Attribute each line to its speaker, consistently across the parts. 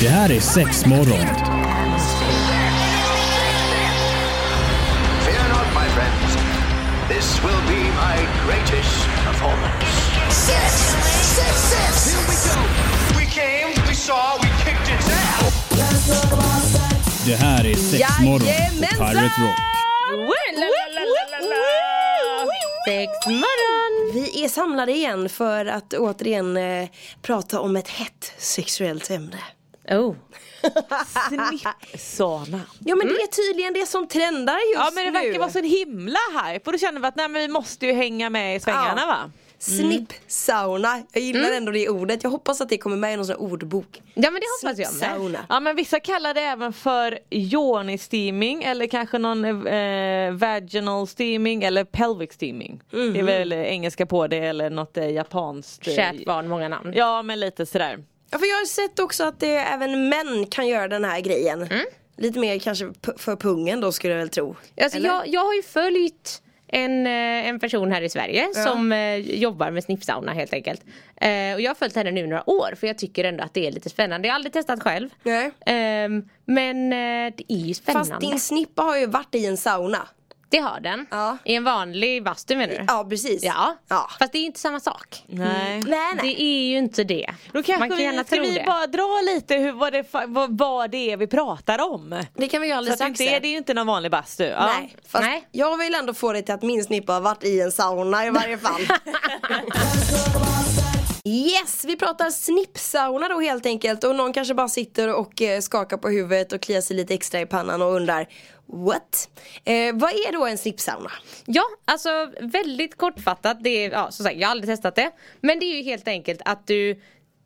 Speaker 1: Det här är sex morgon.
Speaker 2: Fear not, my friends. This will be my greatest performance.
Speaker 3: Six, six, six.
Speaker 2: Here we go. We came, we saw, we kicked its ass.
Speaker 1: Det här är sex morgon på! Pirate Rock.
Speaker 4: Sex morgon!
Speaker 5: Vi är samlade igen för att återigen eh, prata om ett hett sexuellt ämne.
Speaker 4: Oh.
Speaker 6: Snippsana.
Speaker 5: Ja men det är tydligen det som trendar just
Speaker 6: Ja men det verkar
Speaker 5: nu.
Speaker 6: vara så en himla hype och då känner vi att nej, men vi måste ju hänga med i svängarna
Speaker 5: Ja.
Speaker 6: va?
Speaker 5: Snippsauna. Jag gillar
Speaker 6: Mm.
Speaker 5: ändå det ordet. Jag hoppas att det kommer med i någon sån här ordbok.
Speaker 4: Ja men det hoppas jag med.
Speaker 6: Ja men vissa kallar det även för yoni-steaming eller kanske någon eh, vaginal steaming eller pelvic steaming. Det är
Speaker 5: Mhm.
Speaker 6: väl engelska på det eller något eh, japanskt. eh,
Speaker 4: Kärt barn, många namn.
Speaker 6: Ja men lite sådär.
Speaker 5: Ja, för jag har sett också att det, även män kan göra den här grejen.
Speaker 6: Mm.
Speaker 5: Lite mer kanske för pungen då skulle jag väl tro.
Speaker 4: Alltså,
Speaker 5: Eller?
Speaker 4: jag, jag har ju följt en, eh, en person här i Sverige som eh, jobbar med snippsauna helt enkelt. Eh, och jag har följt henne nu några år för jag tycker ändå att det är lite spännande. Jag har aldrig testat själv.
Speaker 5: Nej.
Speaker 4: Ehm, men eh, det är ju spännande.
Speaker 5: Fast din snippa har ju varit i en sauna.
Speaker 4: Det har den.
Speaker 5: Ja.
Speaker 4: I en vanlig bastu menar du?
Speaker 5: Ja precis.
Speaker 4: Ja.
Speaker 5: ja.
Speaker 4: Fast det är ju inte samma sak.
Speaker 6: Nej.
Speaker 5: Nej nej.
Speaker 4: Det är ju inte det.
Speaker 6: Då kanske
Speaker 4: Man kan
Speaker 6: vi,
Speaker 4: gärna
Speaker 6: ska
Speaker 4: tro
Speaker 6: vi
Speaker 4: det.
Speaker 6: bara dra lite hur, vad, det, vad, vad det är vi pratar om.
Speaker 5: Det kan vi göra
Speaker 6: Så
Speaker 5: alldeles
Speaker 6: att det,
Speaker 5: strax.
Speaker 6: det, det är ju inte någon vanlig bastu. Ja.
Speaker 5: Nej, fast
Speaker 4: Nej.
Speaker 5: jag vill ändå få det till att min snippa har varit i en sauna i varje fall. Yes, vi pratar snippsauna då helt enkelt och någon kanske bara sitter och eh, skakar på huvudet och kliar sig lite extra i pannan och undrar What? Eh, vad är då en snippsauna?
Speaker 4: Ja, alltså väldigt kortfattat. Det är, ja, som sagt, jag har aldrig testat det. Men det är ju helt enkelt att du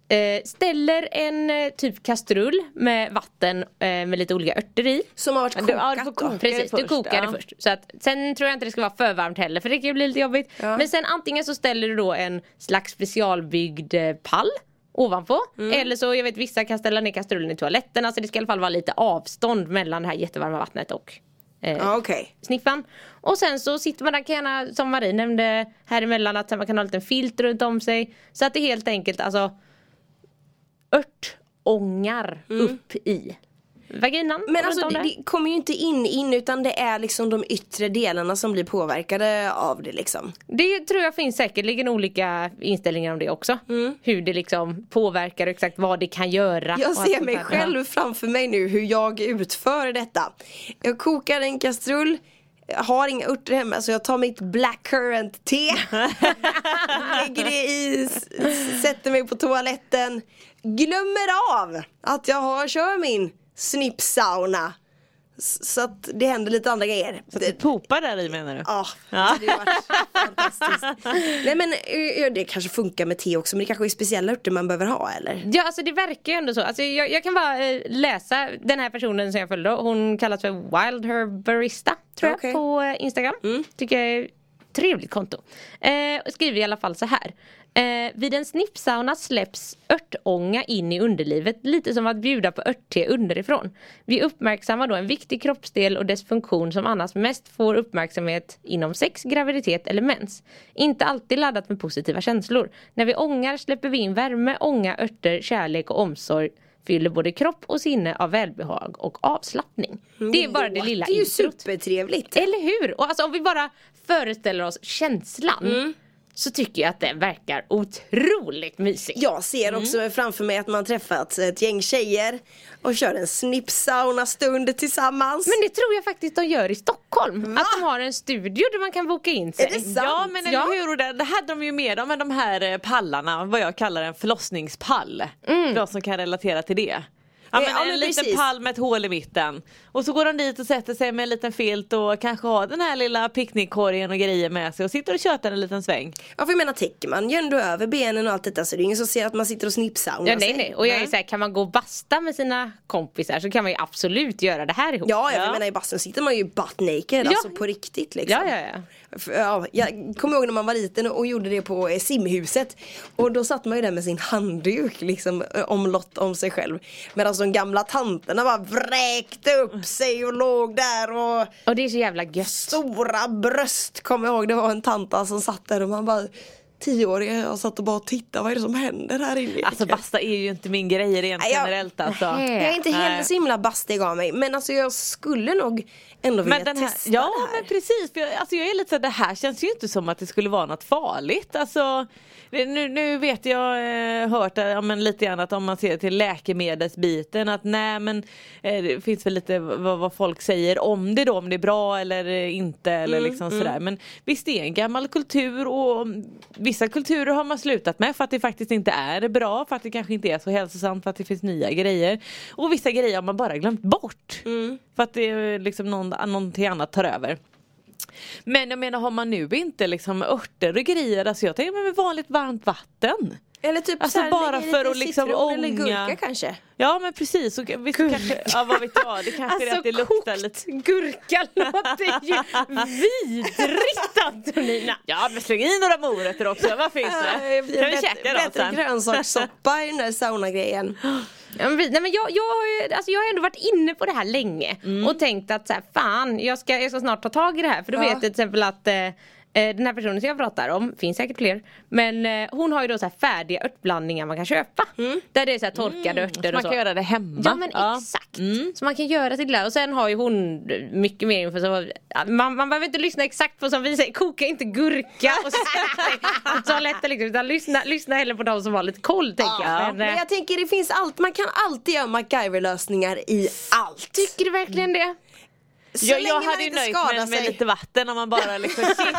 Speaker 4: eh, ställer en eh, typ kastrull med vatten eh, med lite olika örter i.
Speaker 5: Som har varit
Speaker 6: Ja,
Speaker 5: kokat
Speaker 6: du får
Speaker 5: då?
Speaker 6: koka.
Speaker 4: Precis,
Speaker 6: det
Speaker 4: du
Speaker 6: först,
Speaker 4: kokar
Speaker 6: ja.
Speaker 4: det först. Så att, sen tror jag inte det ska vara för varmt heller för det kan ju bli lite jobbigt.
Speaker 5: Ja.
Speaker 4: Men sen antingen så ställer du då en slags specialbyggd eh, pall ovanpå.
Speaker 5: Mm.
Speaker 4: Eller så, jag vet vissa kan ställa ner kastrullen i toaletten. Alltså det ska i alla fall vara lite avstånd mellan det här jättevarma vattnet och eh,
Speaker 5: Ja okej.
Speaker 4: sniffan. Och sen så sitter man där kan gärna, som Marie nämnde här emellan att man kan ha en liten filt runt om sig. Så att det helt enkelt alltså örtångar upp i vaginan.
Speaker 5: Men alltså det, det kommer ju inte in in utan det är liksom de yttre delarna som blir påverkade av det liksom.
Speaker 4: Det tror jag finns säkerligen olika inställningar om det också. Hur det liksom påverkar och exakt vad det kan göra.
Speaker 5: Jag ser mig själv framför mig nu hur jag utför detta. Jag kokar en kastrull, jag har inga örter hemma så jag tar mitt blackcurrant te. Lägger det i, sätter mig på toaletten. Glömmer av att jag har, kör min snippsauna Så att det händer lite andra grejer
Speaker 6: Så att du poopar där i menar du?
Speaker 5: Ja, det hade ju varit fantastiskt. Nej men eh, det kanske funkar med te också men det kanske är speciella örter man behöver ha eller?
Speaker 4: Ja alltså det verkar ju ändå så. Alltså, jag, jag kan bara eh, läsa den här personen som jag följde. Hon kallas för Wild Herbarista tror jag
Speaker 5: Okej.
Speaker 4: på eh, Instagram. Tycker jag är ett trevligt konto. Eh, skriver i alla fall så här. Eh, vid en snippsauna släpps örtånga in i underlivet lite som att bjuda på örtte underifrån. Vi uppmärksammar då en viktig kroppsdel och dess funktion som annars mest får uppmärksamhet inom sex, graviditet eller mens. Inte alltid laddat med positiva känslor. När vi ångar släpper vi in värme, ånga, örter, kärlek och omsorg fyller både kropp och sinne av välbehag och avslappning. Det är bara det lilla
Speaker 5: Det är ju
Speaker 4: introt.
Speaker 5: supertrevligt.
Speaker 4: Eller hur? Och alltså om vi bara föreställer oss känslan
Speaker 5: Mm.
Speaker 4: Så tycker jag att det verkar otroligt mysigt.
Speaker 5: Jag ser också framför mig att man träffat ett gäng tjejer och kör en snippsauna stund tillsammans.
Speaker 4: Men det tror jag faktiskt de gör i Stockholm.
Speaker 5: Va?
Speaker 4: Att de har en studio där man kan boka in sig.
Speaker 5: Är det sant?
Speaker 6: Ja men eller
Speaker 4: Ja.
Speaker 6: hur, och det, det hade de ju med dem med de här eh, pallarna, vad jag kallar en förlossningspall. För de som kan relatera till det. Ja, men
Speaker 5: ja,
Speaker 6: en
Speaker 5: men
Speaker 6: liten
Speaker 5: precis.
Speaker 6: pall med ett hål i mitten. Och så går de dit och sätter sig med en liten filt och kanske har den här lilla picknickkorgen och grejer med sig och sitter och tjötar en liten sväng.
Speaker 5: Ja för jag menar täcker man ju ändå över benen och allt detta så det är ingen som ser att man sitter och snippsaunar
Speaker 4: Ja, nej, nej. Och jag är så här, kan man gå och basta med sina kompisar så kan man ju absolut göra det här ihop.
Speaker 5: Ja, ja,
Speaker 6: Ja.
Speaker 5: jag menar i bastun sitter man ju butt naked,
Speaker 4: Ja.
Speaker 5: alltså på riktigt liksom.
Speaker 4: ja, ja. ja.
Speaker 5: Ja, jag kommer ihåg när man var liten och gjorde det på eh, simhuset. Och då satt man ju där med sin handduk liksom eh, omlott om sig själv. Medan de gamla tanterna bara vräkte upp sig och låg där och
Speaker 4: Och det är så jävla gött.
Speaker 5: Stora bröst kommer jag ihåg, det var en tant som satt där och man bara tioåriga jag satt och bara tittade, vad är det som händer här inne?
Speaker 6: Alltså basta är ju inte min grej rent
Speaker 5: jag-
Speaker 6: generellt alltså.
Speaker 5: jag är inte heller så himla bastig av mig men alltså jag skulle nog ändå vilja
Speaker 6: Men den här,
Speaker 5: testa
Speaker 6: ja
Speaker 5: det här.
Speaker 6: men precis, för jag, alltså jag är lite så här, det här känns ju inte som att det skulle vara något farligt. Alltså, nu, nu vet jag, eh, hört eh, ja, men lite grann att om man ser till läkemedelsbiten att nej men eh, det finns väl lite vad, vad folk säger om det då, om det är bra eller inte eller
Speaker 5: Mm,
Speaker 6: liksom sådär. Men visst det är en gammal kultur och mm, vissa kulturer har man slutat med för att det faktiskt inte är bra, för att det kanske inte är så hälsosamt, för att det finns nya grejer. Och vissa grejer har man bara glömt bort.
Speaker 5: Mm.
Speaker 6: För att det är liksom någon, någonting annat tar över. Men jag menar har man nu inte liksom örter och grejer, alltså jag tänker med vanligt varmt vatten.
Speaker 5: Eller typ
Speaker 6: Alltså
Speaker 5: här,
Speaker 6: bara för att liksom
Speaker 5: citron eller
Speaker 6: ånga.
Speaker 5: gurka kanske.
Speaker 6: Ja men precis, och visst kanske, ja vad vet jag, det kanske är att det luktar lite
Speaker 4: gurka låter ju vidrigt Antonina.
Speaker 6: Ja men släng i några morötter också, vad finns det? Kan vi käka dem
Speaker 5: bättre
Speaker 6: sen?
Speaker 5: grönsakssoppa i den där saunagrejen.
Speaker 4: Ja, men, nej, men jag, jag, har ju, alltså, jag har ändå varit inne på det här länge och tänkt att så här, fan jag ska, jag ska snart ta tag i det här för då
Speaker 5: Ja.
Speaker 4: vet jag till exempel att eh, den här personen som jag pratar om, finns säkert fler, men eh, hon har ju då så färdiga örtblandningar man kan köpa. Där det är så här torkade örter
Speaker 6: Så
Speaker 4: och
Speaker 6: man
Speaker 4: så.
Speaker 6: kan göra det hemma.
Speaker 4: Ja men exakt. Så man kan göra till det där. Och sen har ju hon mycket mer info. Så man, man behöver inte lyssna exakt på som vi säger, koka inte gurka och toaletten liksom. Utan lyssna, lyssna hellre på de som har lite koll tänker jag. Men,
Speaker 5: Men
Speaker 4: eh,
Speaker 5: jag tänker det finns allt, man kan alltid göra MacGyver-lösningar i allt.
Speaker 4: tycker du verkligen det?
Speaker 5: Så
Speaker 6: Jag, jag hade ju nöjt mig med
Speaker 5: sig.
Speaker 6: lite vatten om man bara liksom shit,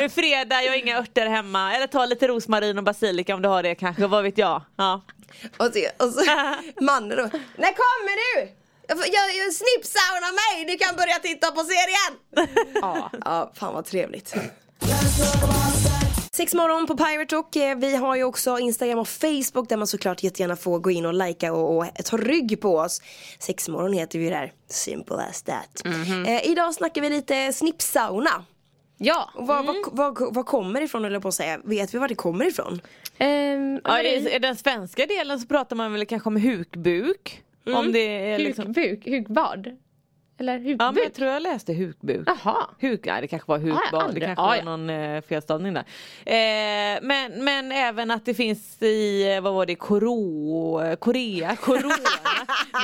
Speaker 6: är fredag, jag har inga örter hemma. Eller ta lite rosmarin och basilika om du har det kanske, vad vet jag. Ja.
Speaker 5: Och så, och så mannen då, när kommer du? Jag, jag, jag snippsauna mig, du kan börja titta på serien! ja. ja, fan vad trevligt. Sex morgon på Pirate Rock. Eh, Vi har ju också Instagram och Facebook där man såklart jättegärna får gå in och likea och, och ta rygg på oss. Sex morgon heter vi där. Simple as that. Eh, idag snackar vi lite snippsauna.
Speaker 4: Ja.
Speaker 5: Och vad, vad, vad, vad kommer ifrån eller på att säga? Vet vi var det kommer ifrån?
Speaker 4: Ehm,
Speaker 6: Ja, i, I den svenska delen så pratar man väl kanske om hukbuk. Om det är liksom...
Speaker 4: Hukbuk, hukbad? Eller
Speaker 6: Ja
Speaker 4: hukbuk?
Speaker 6: men jag tror jag läste hukbuk.
Speaker 4: Jaha.
Speaker 6: Huk, nej det kanske var
Speaker 4: Ja, har
Speaker 6: hukbad, det kanske
Speaker 4: ja,
Speaker 6: var
Speaker 4: ja.
Speaker 6: någon eh, felstavning där. Eh, men, men även att det finns i, eh, vad var det, Koro, Korea, Corona.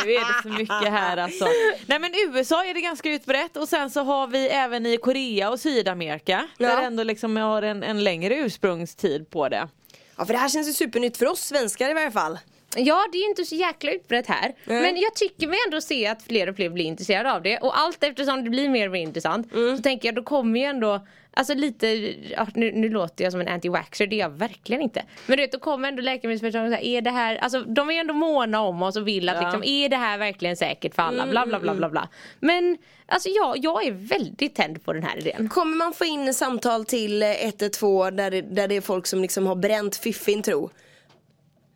Speaker 6: nu är det så mycket här alltså. Nej men USA är det ganska utbrett och sen så har vi även i Korea och Sydamerika.
Speaker 5: Ja.
Speaker 6: Där ändå liksom jag har en, en längre ursprungstid på det.
Speaker 5: Ja för det här känns ju supernytt för oss svenskar i varje fall.
Speaker 4: Ja det är ju inte så jäkla utbrett här. Men jag tycker mig ändå se att fler och fler blir intresserade av det. Och allt eftersom det blir mer och mer intressant så tänker jag då kommer ju ändå Alltså lite, ja, nu, nu låter jag som en anti-waxer, det är jag verkligen inte. Men du vet, då kommer ändå läkemedelsföretagen och säger, är det här, alltså de är ändå måna om oss och vill att
Speaker 6: Ja.
Speaker 4: liksom, är det här verkligen säkert för alla? Bla bla bla bla bla. Men alltså jag, jag är väldigt tänd på den här idén.
Speaker 5: Kommer man få in samtal till eh, 112 där det, där det är folk som liksom har bränt fiffin tro?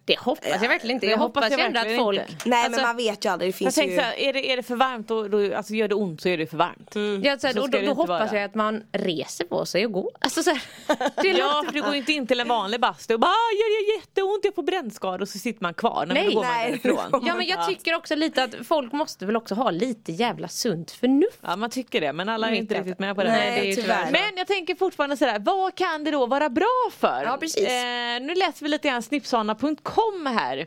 Speaker 4: Det hoppas jag verkligen inte.
Speaker 6: det
Speaker 4: Jag
Speaker 6: hoppas
Speaker 4: hoppas
Speaker 6: jag
Speaker 4: ändå att folk
Speaker 6: inte.
Speaker 5: Nej
Speaker 4: alltså,
Speaker 5: men man vet ju aldrig, det
Speaker 6: Jag
Speaker 5: finns
Speaker 6: tänker
Speaker 5: ju
Speaker 6: så här, är det, är det för varmt då, då, alltså gör det ont så är det för varmt.
Speaker 4: Ja, så här,
Speaker 6: Så
Speaker 4: då, då, då hoppas
Speaker 6: vara.
Speaker 4: jag att man reser på sig och går. Alltså, så här, det
Speaker 6: Ja för du går ju inte in till en vanlig bastu och bara "Ah, gör det jätteont, jag får brännskador och så sitter man kvar. Nej, men
Speaker 4: Nej,
Speaker 6: då går man
Speaker 5: nej,
Speaker 6: därifrån.
Speaker 4: Ja men jag tycker också lite att folk måste väl också ha lite jävla sunt förnuft.
Speaker 6: Ja man tycker det men alla är
Speaker 4: Inte
Speaker 6: riktigt med på det.
Speaker 5: Nej, det är
Speaker 4: tyvärr.
Speaker 6: Men jag tänker fortfarande sådär, vad kan det då vara bra för?
Speaker 5: Ja, precis.
Speaker 6: Eh, nu läser vi lite grann snipsana.com här.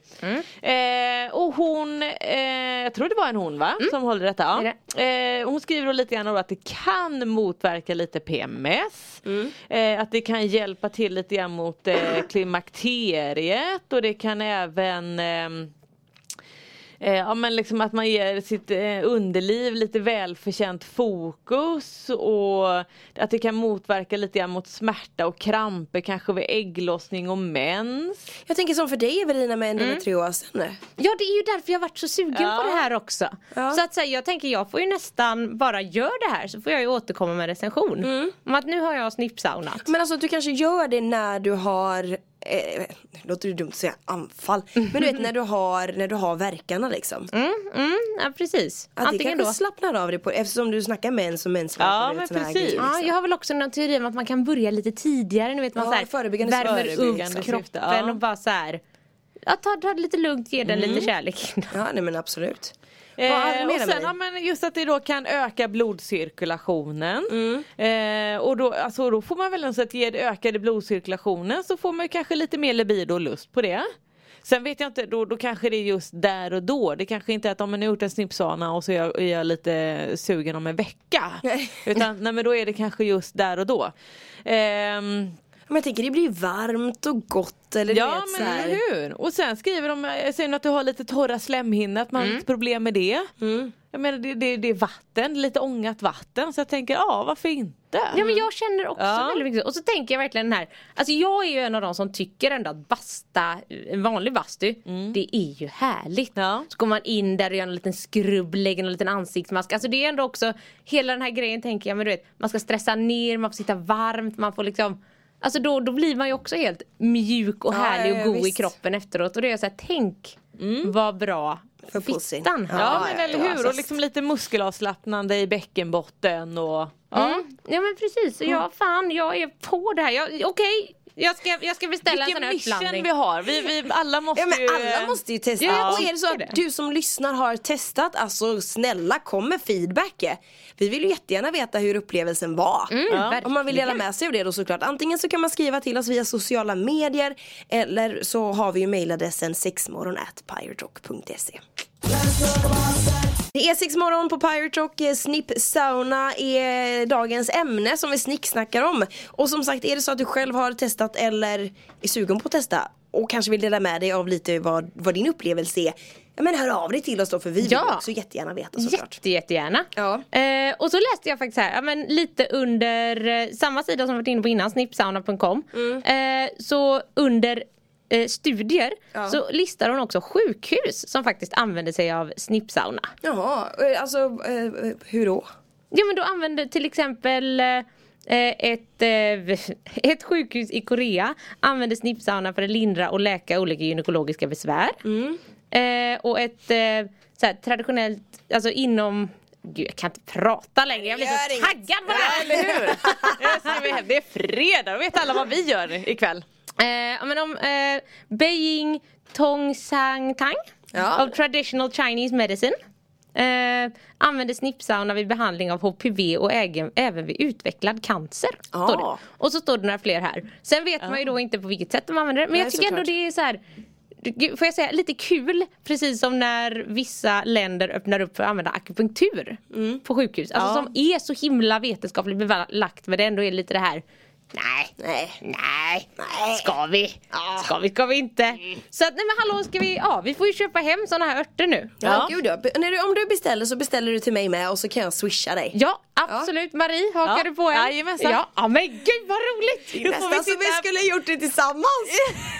Speaker 6: Eh, och hon, eh, jag tror det var en hon va? Som håller detta. Ja. Eh, hon skriver då lite grann då att det kan motverka lite PMS. Eh, att det kan hjälpa till lite grann mot eh, klimakteriet och det kan även ehm, Eh, ja men liksom att man ger sitt eh, underliv lite välförtjänt fokus och att det kan motverka lite grann mot smärta och kramper kanske vid ägglossning och mens.
Speaker 5: Jag tänker som för dig Evelina med endometriosen.
Speaker 4: Ja det är ju därför jag varit så sugen
Speaker 6: Ja.
Speaker 4: på det här också.
Speaker 5: Ja.
Speaker 4: Så att säga, jag tänker jag får ju nästan bara göra det här så får jag ju återkomma med recension. Om att nu har jag snippsaunat.
Speaker 5: Men alltså du kanske gör det när du har eh, låter det dumt att säga anfall. Men du vet när du har, när du har verkarna liksom.
Speaker 4: Mm, mm, ja precis.
Speaker 5: Att det
Speaker 4: Antingen
Speaker 5: kanske
Speaker 4: då.
Speaker 5: slappnar av dig på, eftersom du snackar mens och mensvärk
Speaker 6: Ja, men precis.
Speaker 5: grejer,
Speaker 4: Ja,
Speaker 5: liksom.
Speaker 4: jag har väl också någon teori om att man kan börja lite tidigare. Nu vet man
Speaker 5: Ja,
Speaker 4: så här,
Speaker 5: förebyggande
Speaker 4: värmer
Speaker 6: förebyggande
Speaker 4: upp kroppen
Speaker 6: ja.
Speaker 4: och bara så här ja, ta, ta det lite lugnt, ge den
Speaker 5: Mm.
Speaker 4: lite kärlek.
Speaker 5: Ja nej men absolut.
Speaker 6: Eh, och sen, ja, men just att det då kan öka blodcirkulationen.
Speaker 5: Mm.
Speaker 6: Eh, och då, alltså, då får man väl ändå så att ge det ökade blodcirkulationen så får man kanske lite mer libido och lust på det. Sen vet jag inte, då, då kanske det är just där och då. Det kanske inte är att om man har gjort en snippsana och så är jag, är jag lite sugen om en vecka.
Speaker 5: Nej.
Speaker 6: Utan nej, men då är det kanske just där och då. Ehm,
Speaker 5: Men jag tänker det blir varmt och gott eller
Speaker 6: Ja
Speaker 5: vet,
Speaker 6: men eller hur. Och sen skriver de, säger att du har lite torra slemhinnor, att man
Speaker 5: Mm.
Speaker 6: har lite problem med det. Jag menar det, det, det är vatten, lite ångat vatten. Så jag tänker, ja varför inte?
Speaker 4: Ja men jag känner också
Speaker 6: Ja.
Speaker 4: väldigt mycket. Och så tänker jag verkligen den här, alltså jag är ju en av de som tycker ändå att basta, en vanlig bastu, det är ju härligt.
Speaker 6: Mm. Ja.
Speaker 4: Så går man in där och gör en liten skrubb, lägger en liten ansiktsmask. Alltså det är ändå också, hela den här grejen tänker jag, men du vet, man ska stressa ner, man får sitta varmt, man får liksom Alltså då, då blir man ju också helt mjuk och
Speaker 5: Ja,
Speaker 4: härlig
Speaker 5: ja,
Speaker 4: och god i
Speaker 5: visst.
Speaker 4: kroppen efteråt. Och det är så här, tänk vad bra
Speaker 5: För pussy.
Speaker 4: fittan
Speaker 5: Ja,
Speaker 6: Ja, men
Speaker 5: ja,
Speaker 6: eller
Speaker 5: ja,
Speaker 6: hur,
Speaker 5: alltså-
Speaker 6: och liksom lite muskelavslappnande i bäckenbotten och ja.
Speaker 4: Mm. Ja men precis, så jag, fan jag är på det här. Jag- Okej, jag, ska, jag ska beställa en
Speaker 6: Vilken
Speaker 4: sån här
Speaker 6: mission
Speaker 4: uppblandning.
Speaker 6: vi har, vi, vi alla måste
Speaker 5: Ja men
Speaker 6: ju
Speaker 5: alla måste ju testa.
Speaker 4: Ja,
Speaker 5: och är det så att du som lyssnar har testat, alltså snälla kom med feedback. Vi vill ju jättegärna veta hur upplevelsen var.
Speaker 4: Ja.
Speaker 5: Om man vill dela med sig av det då såklart. Antingen så kan man skriva till oss via sociala medier eller så har vi ju mailadressen sexmorgon.piratrock.se det är sex morgon på Pirate Rock, eh, Snipp Sauna är dagens ämne som vi snicksnackar om. Och som sagt, är det så att du själv har testat eller är sugen på att testa och kanske vill dela med dig av lite vad, vad din upplevelse är. Ja men hör av dig till oss då för vi vill
Speaker 4: Ja.
Speaker 5: också jättegärna veta såklart.
Speaker 4: Jätte, jättegärna.
Speaker 5: Ja.
Speaker 4: Eh, och så läste jag faktiskt här, ja, men lite under eh, samma sida som vi varit inne på innan, snippsauna.com. Eh, så under eh, studier
Speaker 5: Ja.
Speaker 4: så listar hon också sjukhus som faktiskt använder sig av snippsauna.
Speaker 5: Jaha, eh, alltså eh, hur då?
Speaker 4: Ja men då använder till exempel eh, ett, eh, ett sjukhus i Korea använder snippsauna för att lindra och läka olika gynekologiska besvär. Eh, och ett eh, så här, traditionellt, alltså inom Gud jag kan inte prata längre, jag blir så taggad på det
Speaker 6: Ja,
Speaker 4: här!
Speaker 6: eller hur? Det är fredag, då vet alla vad vi gör ikväll.
Speaker 4: Eh, men om eh, Beijing Tongsang Tang
Speaker 5: Ja.
Speaker 4: of Traditional Chinese Medicine eh, använder snippsauna vid behandling av HPV och ägen, även vid utvecklad cancer.
Speaker 5: Ah.
Speaker 4: Och så står det några fler här. Sen vet man ju då inte på vilket sätt de använder det. Men
Speaker 5: Nej,
Speaker 4: jag tycker ändå
Speaker 5: såklart.
Speaker 4: det är så här Får jag säga lite kul precis som när vissa länder öppnar upp för att använda akupunktur på sjukhus. Alltså
Speaker 6: Ja.
Speaker 4: som är så himla vetenskapligt belagt men det ändå är lite det här Nej,
Speaker 5: Nej.
Speaker 4: nej,
Speaker 5: Nej.
Speaker 4: ska vi? Ska vi, ska vi inte? Så att nej men hallå ska vi, ja vi får ju köpa hem såna här örter nu.
Speaker 5: Ja,
Speaker 6: Ja.
Speaker 5: gud ja. Du, om du beställer så beställer du till mig med och så kan jag swisha dig.
Speaker 4: Ja absolut, Marie hakar
Speaker 6: Ja.
Speaker 4: du på en?
Speaker 6: Jajamensan.
Speaker 4: Ja. ja men gud vad roligt!
Speaker 6: Får vi
Speaker 5: Nästan som vi skulle gjort det tillsammans.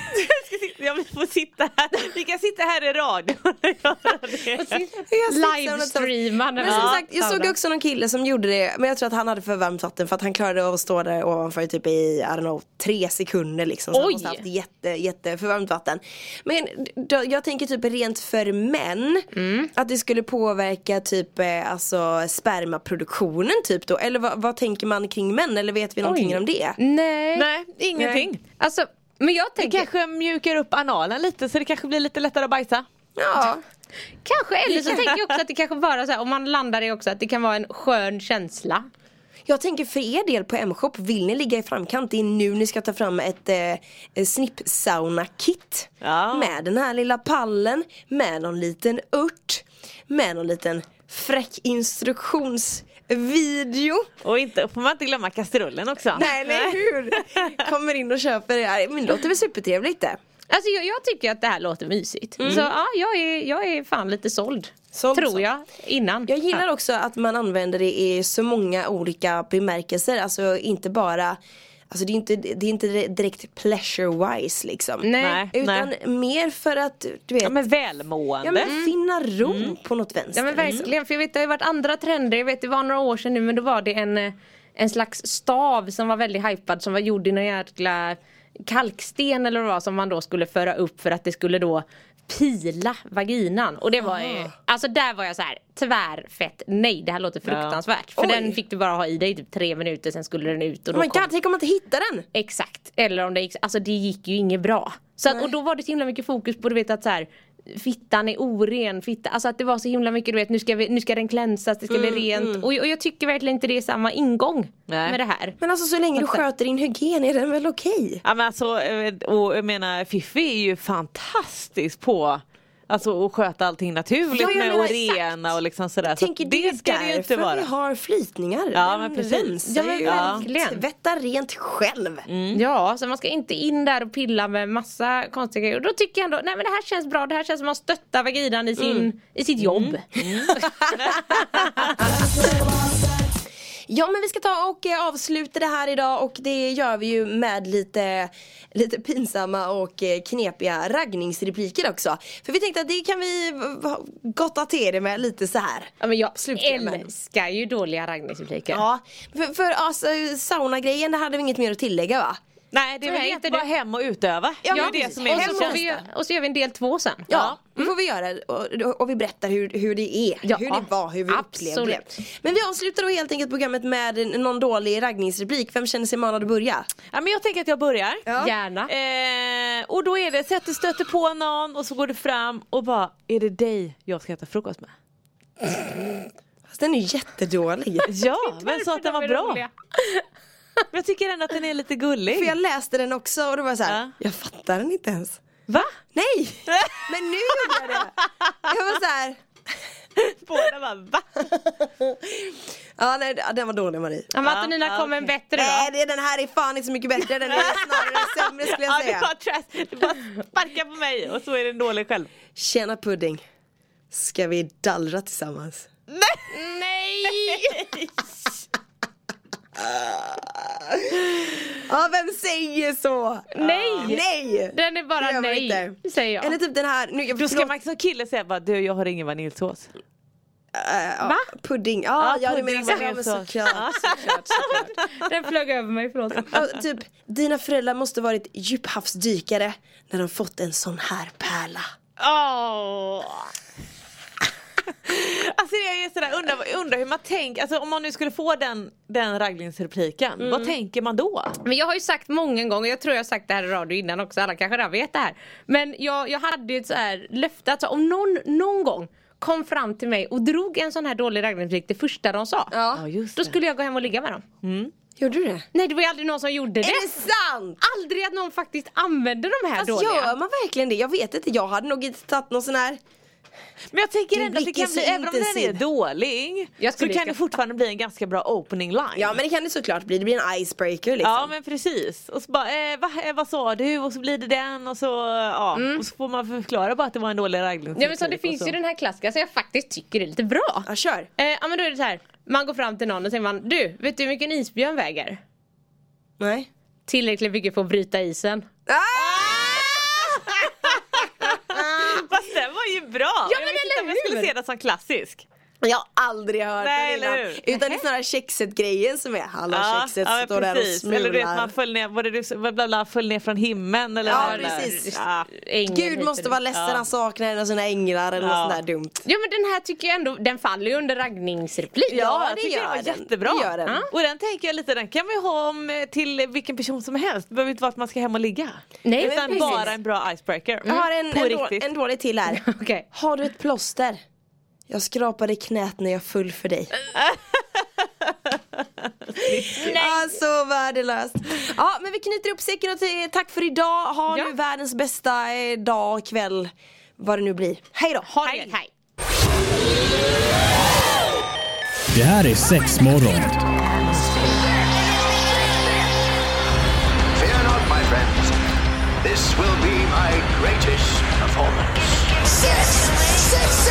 Speaker 6: Ja, vi får sitta här. Vi kan sitta här i radio och göra det.
Speaker 4: Livestreama när
Speaker 5: Men
Speaker 4: vi
Speaker 5: som
Speaker 4: ja,
Speaker 5: sagt, jag såg också någon kille som gjorde det Men jag tror att han hade för varmt vatten för att han klarade av att stå där ovanför typ i, I don't know, tre sekunder liksom Så
Speaker 4: Oj.
Speaker 5: måste ha haft jätte, jätte för varmt vatten Men då, jag tänker typ rent för män
Speaker 4: Mm.
Speaker 5: Att det skulle påverka typ eh, alltså spermaproduktionen typ då Eller vad, vad tänker man kring män? Eller vet vi någonting
Speaker 4: Oj.
Speaker 5: om det?
Speaker 4: Nej.
Speaker 6: Nej, ingenting.
Speaker 4: Alltså, men jag
Speaker 6: Det
Speaker 4: tänker
Speaker 6: kanske mjukar upp analen lite så det kanske blir lite lättare att bajsa.
Speaker 5: Ja,
Speaker 4: kanske, eller så tänker jag också att det kanske bara så här, om man landar i också att det kan vara en skön känsla.
Speaker 5: Jag tänker för er del på M-shop, vill ni ligga i framkant? Det är nu ni ska ta fram ett eh, snipp-sauna-kit.
Speaker 6: Ja.
Speaker 5: Med den här lilla pallen, med någon liten ört, med någon liten fräck instruktionsvideo.
Speaker 6: Och inte, får man inte glömma kastrullen också.
Speaker 5: Nej, eller hur? Kommer in och köper det här. Men det låter väl supertrevligt det?
Speaker 4: Alltså jag, jag tycker att det här låter mysigt. Så ja, jag är, jag är fan lite såld.
Speaker 5: Såld,
Speaker 4: tror
Speaker 5: såld.
Speaker 4: jag, innan.
Speaker 5: Jag gillar också att man använder det i så många olika bemärkelser. Alltså inte bara Alltså det är inte, det är inte direkt pleasure wise liksom.
Speaker 4: Nej.
Speaker 6: Nej.
Speaker 5: Utan mer för att du vet
Speaker 6: Ja men välmående.
Speaker 5: Ja men finna ro på något vänster.
Speaker 4: Ja men verkligen, för jag vet det har ju varit andra trender. Jag vet det var några år sedan nu men då var det en, eh, en slags stav som var väldigt hypad som var gjord i någon jäkla kalksten eller vad som man då skulle föra upp för att det skulle då pila vaginan. Och det var ju, alltså där var jag så här tvärfett nej det här låter fruktansvärt. För
Speaker 5: Oj.
Speaker 4: den fick du bara ha i dig i typ tre minuter sen skulle den ut och
Speaker 5: Oh
Speaker 4: då
Speaker 5: my
Speaker 4: kom
Speaker 5: god, tänk om man inte hittar den!
Speaker 4: Exakt, eller om det gick, alltså det gick ju inget bra. Så att, och då var det så himla mycket fokus på du vet att så här Fittan är oren, fitta, alltså att det var så himla mycket du vet nu ska, vi, nu ska den klänsas, det ska bli rent och, och jag tycker verkligen inte det är samma ingång
Speaker 6: Nej.
Speaker 4: med det här.
Speaker 5: Men alltså så länge du
Speaker 4: Fattar.
Speaker 5: sköter din hygien är den väl okej?
Speaker 6: Ja men alltså, eh, och jag menar Fiffi är ju fantastisk på Alltså att sköta allting naturligt
Speaker 5: Ja,
Speaker 6: med att rena och liksom sådär. Så
Speaker 5: Tänker
Speaker 6: att
Speaker 5: det
Speaker 6: det ska det ju inte
Speaker 5: därför vi
Speaker 6: vara.
Speaker 5: har flytningar.
Speaker 6: Ja, men precis.
Speaker 5: rensar
Speaker 4: Ja, men verkligen.
Speaker 5: och Tvättar rent själv.
Speaker 4: Ja, så man ska inte in där och pilla med massa konstiga grejer. Och då tycker jag ändå, nej men det här känns bra, det här känns som att man stöttar vaginan i, sin, i sitt jobb.
Speaker 5: Ja men vi ska ta och eh, avsluta det här idag och det gör vi ju med lite, lite pinsamma och eh, knepiga raggningsrepliker också. För vi tänkte att det kan vi gotta till det med lite så här.
Speaker 4: Ja, men jag
Speaker 5: Slutklämmen.
Speaker 4: älskar ju dåliga raggningsrepliker.
Speaker 5: Ja, för, för alltså, saunagrejen, det hade vi inget mer att tillägga va?
Speaker 6: Nej det är väl inte bara hem och utöva.
Speaker 5: Ja,
Speaker 6: det är det som är
Speaker 4: och,
Speaker 6: det
Speaker 4: så vi, och så gör vi en del två sen.
Speaker 5: Ja, det får vi göra och, och vi berättar hur, hur det är,
Speaker 4: Ja,
Speaker 5: hur det var, hur vi upplevde det.
Speaker 4: absolut.
Speaker 5: Men vi avslutar då helt enkelt programmet med någon dålig raggningsreplik. Vem känner sig manad att börja?
Speaker 6: Ja, men jag tänker att jag börjar.
Speaker 5: Ja.
Speaker 4: Gärna.
Speaker 6: Eh, och då är det så att du stöter på någon och så går du fram och bara Är det dig jag ska äta frukost med?
Speaker 5: Fast den är jättedålig.
Speaker 6: Ja, men så att den var bra. Men jag tycker ändå att den är lite gullig.
Speaker 5: För jag läste den också och då var jag så här,
Speaker 6: Ja.
Speaker 5: jag fattar den inte ens.
Speaker 6: Va?
Speaker 5: Nej! Men nu gjorde jag det! Jag var så här,
Speaker 6: Båda bara va?
Speaker 5: ja nej ja, den var dålig Marie.
Speaker 4: Ja, men Antonina
Speaker 6: Ja,
Speaker 4: kom en bättre
Speaker 5: Nej
Speaker 4: då.
Speaker 5: det, den här är fan inte så mycket bättre, den är snarare sämre skulle jag
Speaker 6: Ja, det
Speaker 5: säga.
Speaker 6: var trash. Du bara sparkar på mig och så är den dålig själv.
Speaker 5: Tjena pudding, ska vi dallra tillsammans?
Speaker 4: Nej!
Speaker 5: Ja vem säger så?
Speaker 4: Nej!
Speaker 5: Nej!
Speaker 4: Den är bara nej,
Speaker 5: inte.
Speaker 4: säger jag.
Speaker 5: Eller typ den här, nu, jag,
Speaker 6: Då ska
Speaker 5: förlåt,
Speaker 6: man som kille säga bara du jag har ingen vaniljsås.
Speaker 5: äh,
Speaker 4: Va?
Speaker 5: Pudding, ja,
Speaker 6: Ja,
Speaker 5: ja du
Speaker 6: pudding,
Speaker 5: menar så, ja, men
Speaker 6: vaniljsås.
Speaker 5: såklart, såklart, såklart.
Speaker 4: Den flög över mig, förlåt.
Speaker 5: Och typ, dina föräldrar måste varit djuphavsdykare när de fått en sån här pärla.
Speaker 6: Åh. Alltså jag är sådär, undrar, undrar hur man tänker, alltså om man nu skulle få den, den raggningsrepliken, vad tänker man då?
Speaker 4: Men jag har ju sagt många gånger, jag tror jag har sagt det här i radio innan också, alla kanske redan vet det här. Men jag, jag hade ju ett så här löfte att så om någon, någon gång kom fram till mig och drog en sån här dålig raggningsreplik det första de sa.
Speaker 5: Ja.
Speaker 6: Ja just
Speaker 4: Då skulle jag gå hem och ligga med dem.
Speaker 5: Gjorde du det?
Speaker 4: Nej det var ju aldrig någon som gjorde det.
Speaker 5: Är det sant?
Speaker 4: Aldrig att någon faktiskt använde de här
Speaker 5: Fast
Speaker 4: dåliga.
Speaker 5: gör man verkligen det? Jag vet inte, jag hade nog inte tagit någon sån här
Speaker 6: Men jag tänker ändå att det kan bli,
Speaker 5: så
Speaker 6: även om den är dålig,
Speaker 4: Jag
Speaker 6: så kan det fortfarande bli en ganska bra opening line.
Speaker 5: Ja men det kan det såklart bli, det blir en icebreaker liksom.
Speaker 6: Ja men precis. Och så bara, eh, va, eh, vad sa du? Och så blir det den och så, ja. Och så får man förklara bara att det var en dålig.
Speaker 4: Mm. Ja men så det
Speaker 6: och
Speaker 4: finns
Speaker 6: så.
Speaker 4: ju den här klassiska som jag faktiskt tycker är lite bra.
Speaker 5: Ja kör.
Speaker 4: Eh, ja men då är det så här. man går fram till någon och säger man Du, vet du hur mycket en isbjörn väger?
Speaker 5: Nej.
Speaker 4: Tillräckligt mycket för att bryta isen.
Speaker 6: Fast den var ju bra!
Speaker 4: Ja, men
Speaker 6: jag vet
Speaker 4: eller
Speaker 6: inte om jag skulle
Speaker 4: hur?
Speaker 6: se den som klassisk.
Speaker 5: Jag har aldrig hört
Speaker 6: Nej,
Speaker 5: den innan. Utan det är snarare kexet-grejen som är Hallå kexet
Speaker 6: ja,
Speaker 5: står där och
Speaker 6: precis. Eller du vet
Speaker 5: smular.
Speaker 6: man föll ner, var det du, bla, bla, bla, föll ner från himlen eller
Speaker 5: Ja,
Speaker 6: det
Speaker 5: precis.
Speaker 6: Ja.
Speaker 5: Gud måste vara ledsen
Speaker 6: Ja.
Speaker 5: han saknar en av sina änglar eller
Speaker 6: Ja.
Speaker 5: något sånt där dumt.
Speaker 4: Ja men den här tycker jag ändå, den faller ju under raggningsreplik.
Speaker 5: Ja,
Speaker 6: jag
Speaker 5: det
Speaker 6: tycker
Speaker 5: gör
Speaker 6: den var
Speaker 5: den.
Speaker 6: jättebra.
Speaker 5: Det gör den.
Speaker 6: Ja. Och den tänker jag lite, den kan man ju ha om, eh, till vilken person som helst. Det behöver inte vara att man ska hem och ligga.
Speaker 4: Nej,
Speaker 6: Utan
Speaker 4: precis.
Speaker 6: bara en bra icebreaker.
Speaker 5: Jag har en, en, en dålig till här.
Speaker 4: Okej.
Speaker 5: Har du ett plåster? Jag skrapade knät när jag föll för dig. Nej. så värdelöst. Ja men vi knyter upp säcken och säger tack för idag. Ha
Speaker 4: Ja.
Speaker 5: nu världens bästa eh, dag, kväll, vad det nu blir. Hej då.
Speaker 4: Ha det hej.
Speaker 1: Det här är sex morgon.
Speaker 2: Fear not, my friends. This will be my greatest performance.
Speaker 3: Six, six, six.